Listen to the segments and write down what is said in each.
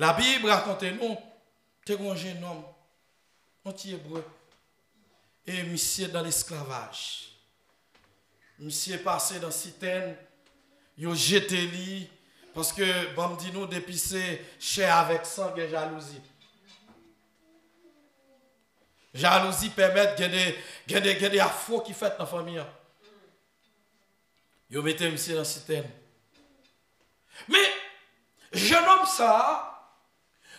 La Bible raconte nous que un jeune homme, un petit hébreu, et monsieur dans l'esclavage. Monsieur passé dans la citerne, il a jeté parce que, bon, dit nous, depuis c'est cher avec sang et jalousie. Jalousie permet de gagner des affaires qui fait dans la famille. Yo mettez monsieur dans la citerne. Mais, jeune homme ça,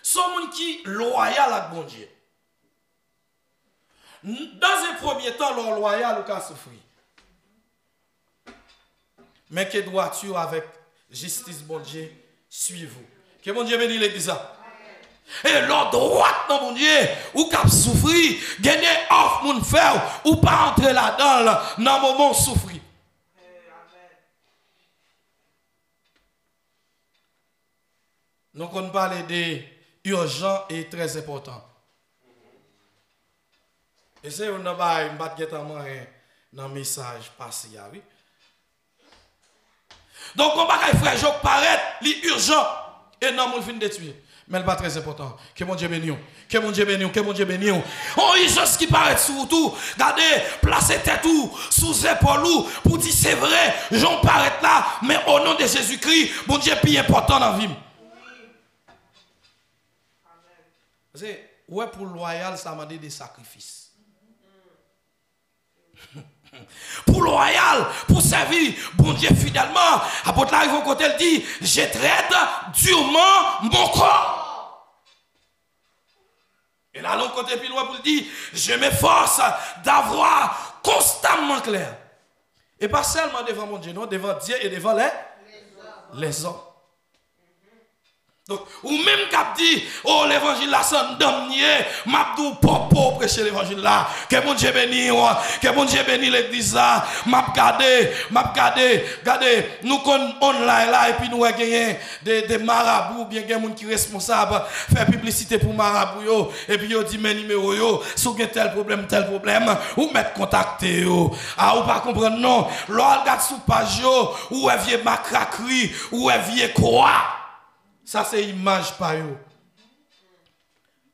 son monde qui loyal à bon Dieu. Dans un premier temps, l'on loyal au souffrir. Mais que dois-tu avec justice, bon Dieu, suivez-vous. Que mon Dieu bénisse l'église. Et l'ordre droit, non, mon Dieu, ou cap souffrir, gagner off mon faire, ou pas entrer là-dedans, dans le moment souffrir. Nous on parle de urgent et très important. Et c'est un bail, vais dans le message passé, oui. Donc, on va faire Joc paraître, urgent, et non, on fin détruire. Mais ce n'est pas très important. Que mon Dieu bénisse. Que mon Dieu bénisse. Que mon Dieu bénisse. Oh, il chose qui paraît surtout. Regardez, placez tête ou sous épaule pour dire c'est vrai, j'en paraît là, mais au nom de Jésus-Christ, mon Dieu est plus important dans la vie. C'est, ouais, pour loyal, ça m'a dit des sacrifices. pour loyal, pour servir bon Dieu fidèlement. Apôtre arrive au côté, il dit, je traite durement mon corps. Et là, l'autre côté, puis loin pour dire, je m'efforce d'avoir constamment clair. Et pas seulement devant mon Dieu, non, devant Dieu et devant les, les hommes. Ou même cap dit, oh l'évangile là, c'est damnier, m'abdou popo prêcher l'évangile là, que mon Dieu bénisse, que mon Dieu bénisse l'église là, m'a gardé, m'a gardé, regardez, nous qu'on online là, et puis nous avons des, des marabouts, bien des gens qui sont responsables, faire publicité pour marabouts, et puis yo dit mes numéros, si vous tel problème, tel problème, ou mettre contacter, yo. Ah, ou pas comprendre, non, l'on regarde sous page, yo, ou est vieux macracri, ou est vieux quoi? Ça, c'est image par yo.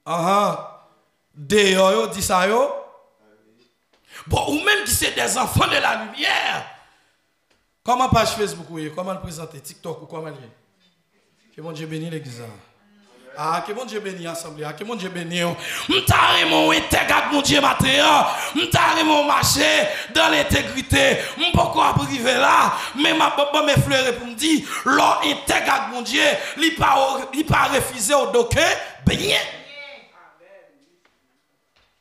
Ah yo, dit ça yo. Bon, ou même qui c'est des enfants de la lumière. Comment page Facebook, comment le présenter? TikTok ou comment le Que mon Dieu bénisse l'église. Ah, que mon Dieu bénisse l'assemblée. Ah, que mon Dieu bénisse. M'tare mon intégrat mon Dieu matin. M'tare mon marché dans l'intégrité. M'poko privé là. Mais ma papa me fleurer pour me dire, l'on intégrat mon Dieu, il pas pas refuser au docké, bien.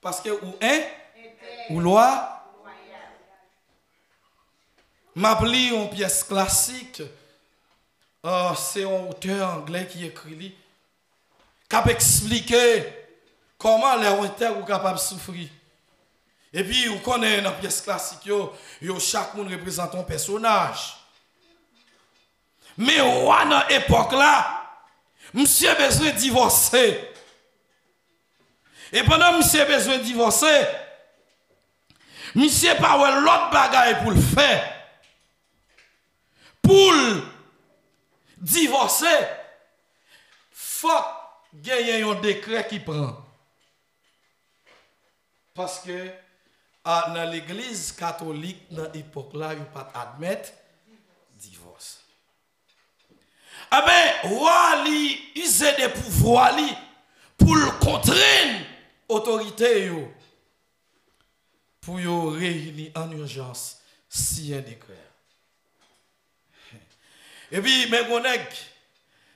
Parce que ou un ou loi M'appli une pièce classique. Oh, c'est un auteur anglais qui écrit qui expliqué comment les ont ou capable de souffrir. Et puis, vous connaissez dans la pièce classique, chaque monde représente un personnage. Mais à cette époque-là, monsieur a besoin de divorcer. Et pendant que monsieur besoin de divorcer, monsieur pas l'autre bagaille pour le faire. Pour divorcer, faut il y a un décret qui prend. Parce que dans l'église catholique, dans l'époque là, il pas admettre divorce. Ah ben, Wali, il a des pouvoirs pour le contraindre autorité pour yo réunir en urgence si un décret. Et puis, mes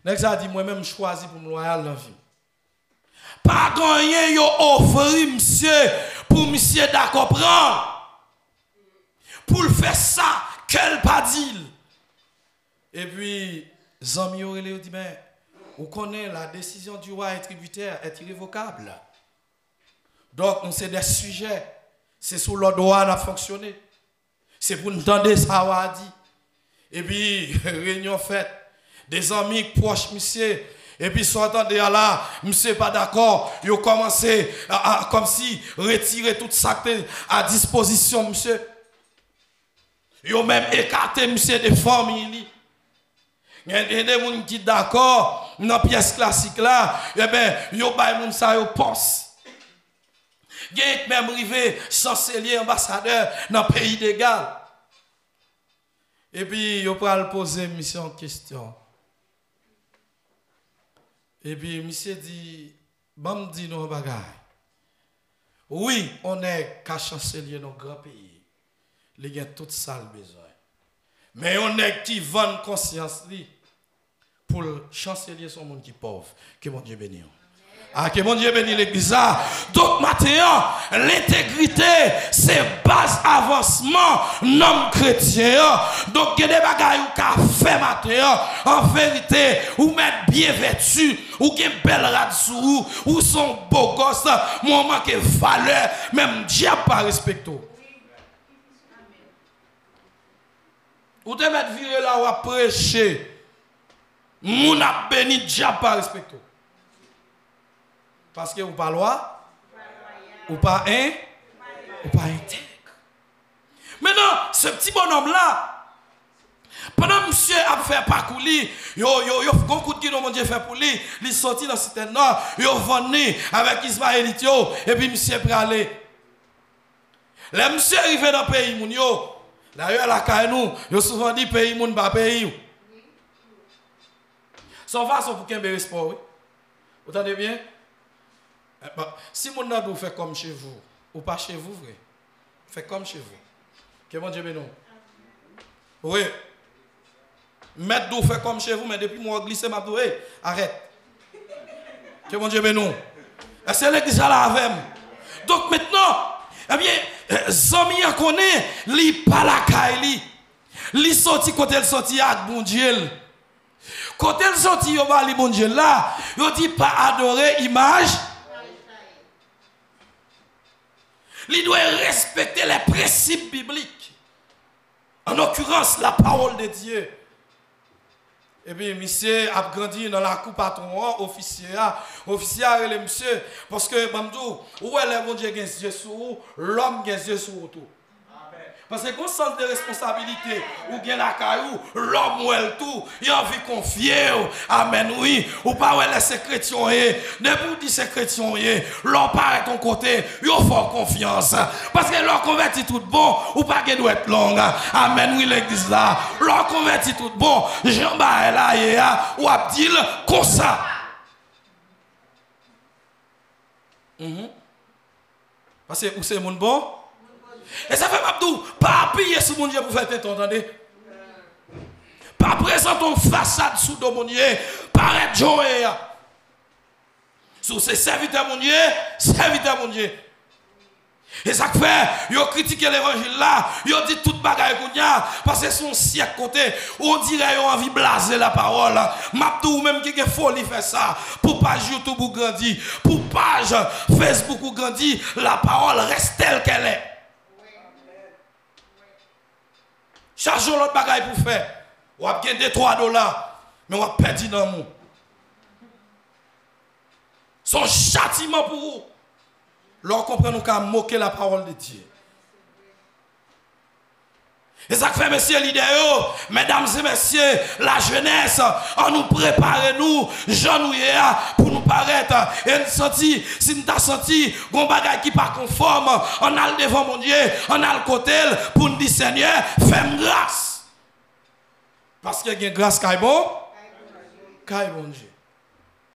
Nèg ça dit moi-même choisi pour me loyal dans vie. Pas gagner yo offrir monsieur pour monsieur d'accord. Pour faire ça, quel pas. Et puis Zami dit ben vous connaissez la décision du roi tributaire est irrévocable. Donc c'est des sujets, c'est sous le droit à fonctionner. C'est pour nous entendre ça dit. Et puis réunion faite des amis proches, monsieur. Et puis, soit de là, monsieur pas d'accord, ils ont commencé à, comme si retirer tout ça à disposition, monsieur. Ils ont même écarté monsieur des familles. Il y a des gens qui sont d'accord dans la pièce classique là, eh bien, yo bay moun sa yo pense. Il y a même arrivé chancelier ambassadeur dans le pays d'égal. Et puis, yo pral poser mission en question. Et puis, monsieur dit, bon, dit nous bagaille. Oui, on est qu'à chancelier dans grand pays. Il y a tout ça le besoin. Mais on est qui vend conscience pour chancelier son monde qui est pauvre. Que mon Dieu bénisse. Ah, que mon Dieu bénisse l'église. Donc, maintenant, l'intégrité, c'est base avancement non chrétien. Donc, il y a des bagailles ou fait maintenant. En vérité, ou mettre bien vêtu, ou qui belle rade sous ou son beau gosse, moment que valeur, même diable pas respecté. Ou te mettre viré là ou à prêcher. Moun a béni diable pas respecté. Parce que vous pas loi, ou pas un, ou pas intègre. Maintenant, ce petit bonhomme-là, pendant monsieur a fait parcours, yo, yo, yo, beaucoup de mon Dieu fait pour lui, il sorti dans le nord, yo venu avec Ismaélite, et puis monsieur est aller. Le monsieur arrivé dans le pays, moun yo, d'ailleurs, la caille nous, yo souvent dit pays, moun pas pays. Son façon pour ait sport, oui. Vous entendez bien? Eh, bah, si mon vous fait comme chez vous, ou pas chez vous, vrai, fait comme chez vous. Que mon Dieu bénisse. Oui. Mettre d'eau fait comme chez vous, mais depuis moi glisser ma doué, arrête. Que mon Dieu bénisse. C'est l'église là avec Donc maintenant, eh bien, Zami a connaît, li pas la caille, li sorti côté le sorti avec bon Dieu. Côté le sorti, yo va li bon Dieu là, dit pas adorer image. Il doit respecter les principes bibliques. En l'occurrence, la parole de Dieu. Et puis, monsieur a grandi dans la coupe patron, officier, officier a le monsieur, parce que, Bamdou, où est le bon Dieu qui est sur l'homme qui est sur tout. Parce que sens de responsabilité, ou bien la caillou, l'homme ou elle tout, il a envie de confier. Amen, oui. Ou pas ou laisser chrétien, ne vous dites chrétien, l'homme à ton côté, il faut confiance. Parce que l'homme converti tout bon, ou pas qu'il doit être long. Amen, oui, l'église là. L'homme converti tout bon, Jean-Baptiste là, ou Abdil, comme ça. Mm Parce que où c'est bon? Et ça fait Mabdou, pas appuyer sur mon Dieu pour faire tête, entendez? Pas présenter une façade sous mon Dieu, paraître jouer. Sous ces serviteurs mon Dieu, serviteurs mon Dieu. Et ça fait, ils critiqué l'évangile là, ils dit toute bagaille parce que son siècle côté, on dirait qu'ils ont envie de blaser la parole. Mabdou même qui a folie fait ça, pour page YouTube ou grandi, pour page Facebook ou grandi, la parole reste telle qu'elle est. Chaque l'autre bagaille pour faire. On va gagner 3 dollars, mais on dans le monde. Son châtiment pour vous. L'on comprend nous qu'à moquer la parole de Dieu. Et ça fait, messieurs l'idéal, mesdames et messieurs, la jeunesse, on nous prépare nous, nous pour nous paraître. Et nous senti, si nous avons senti, qu'on bagaille qui pas conforme, on a le devant mon Dieu, on a le côté pour nous dire Seigneur, fais grâce. Parce qu'il y a grâce qui est bon, qui est bon Dieu.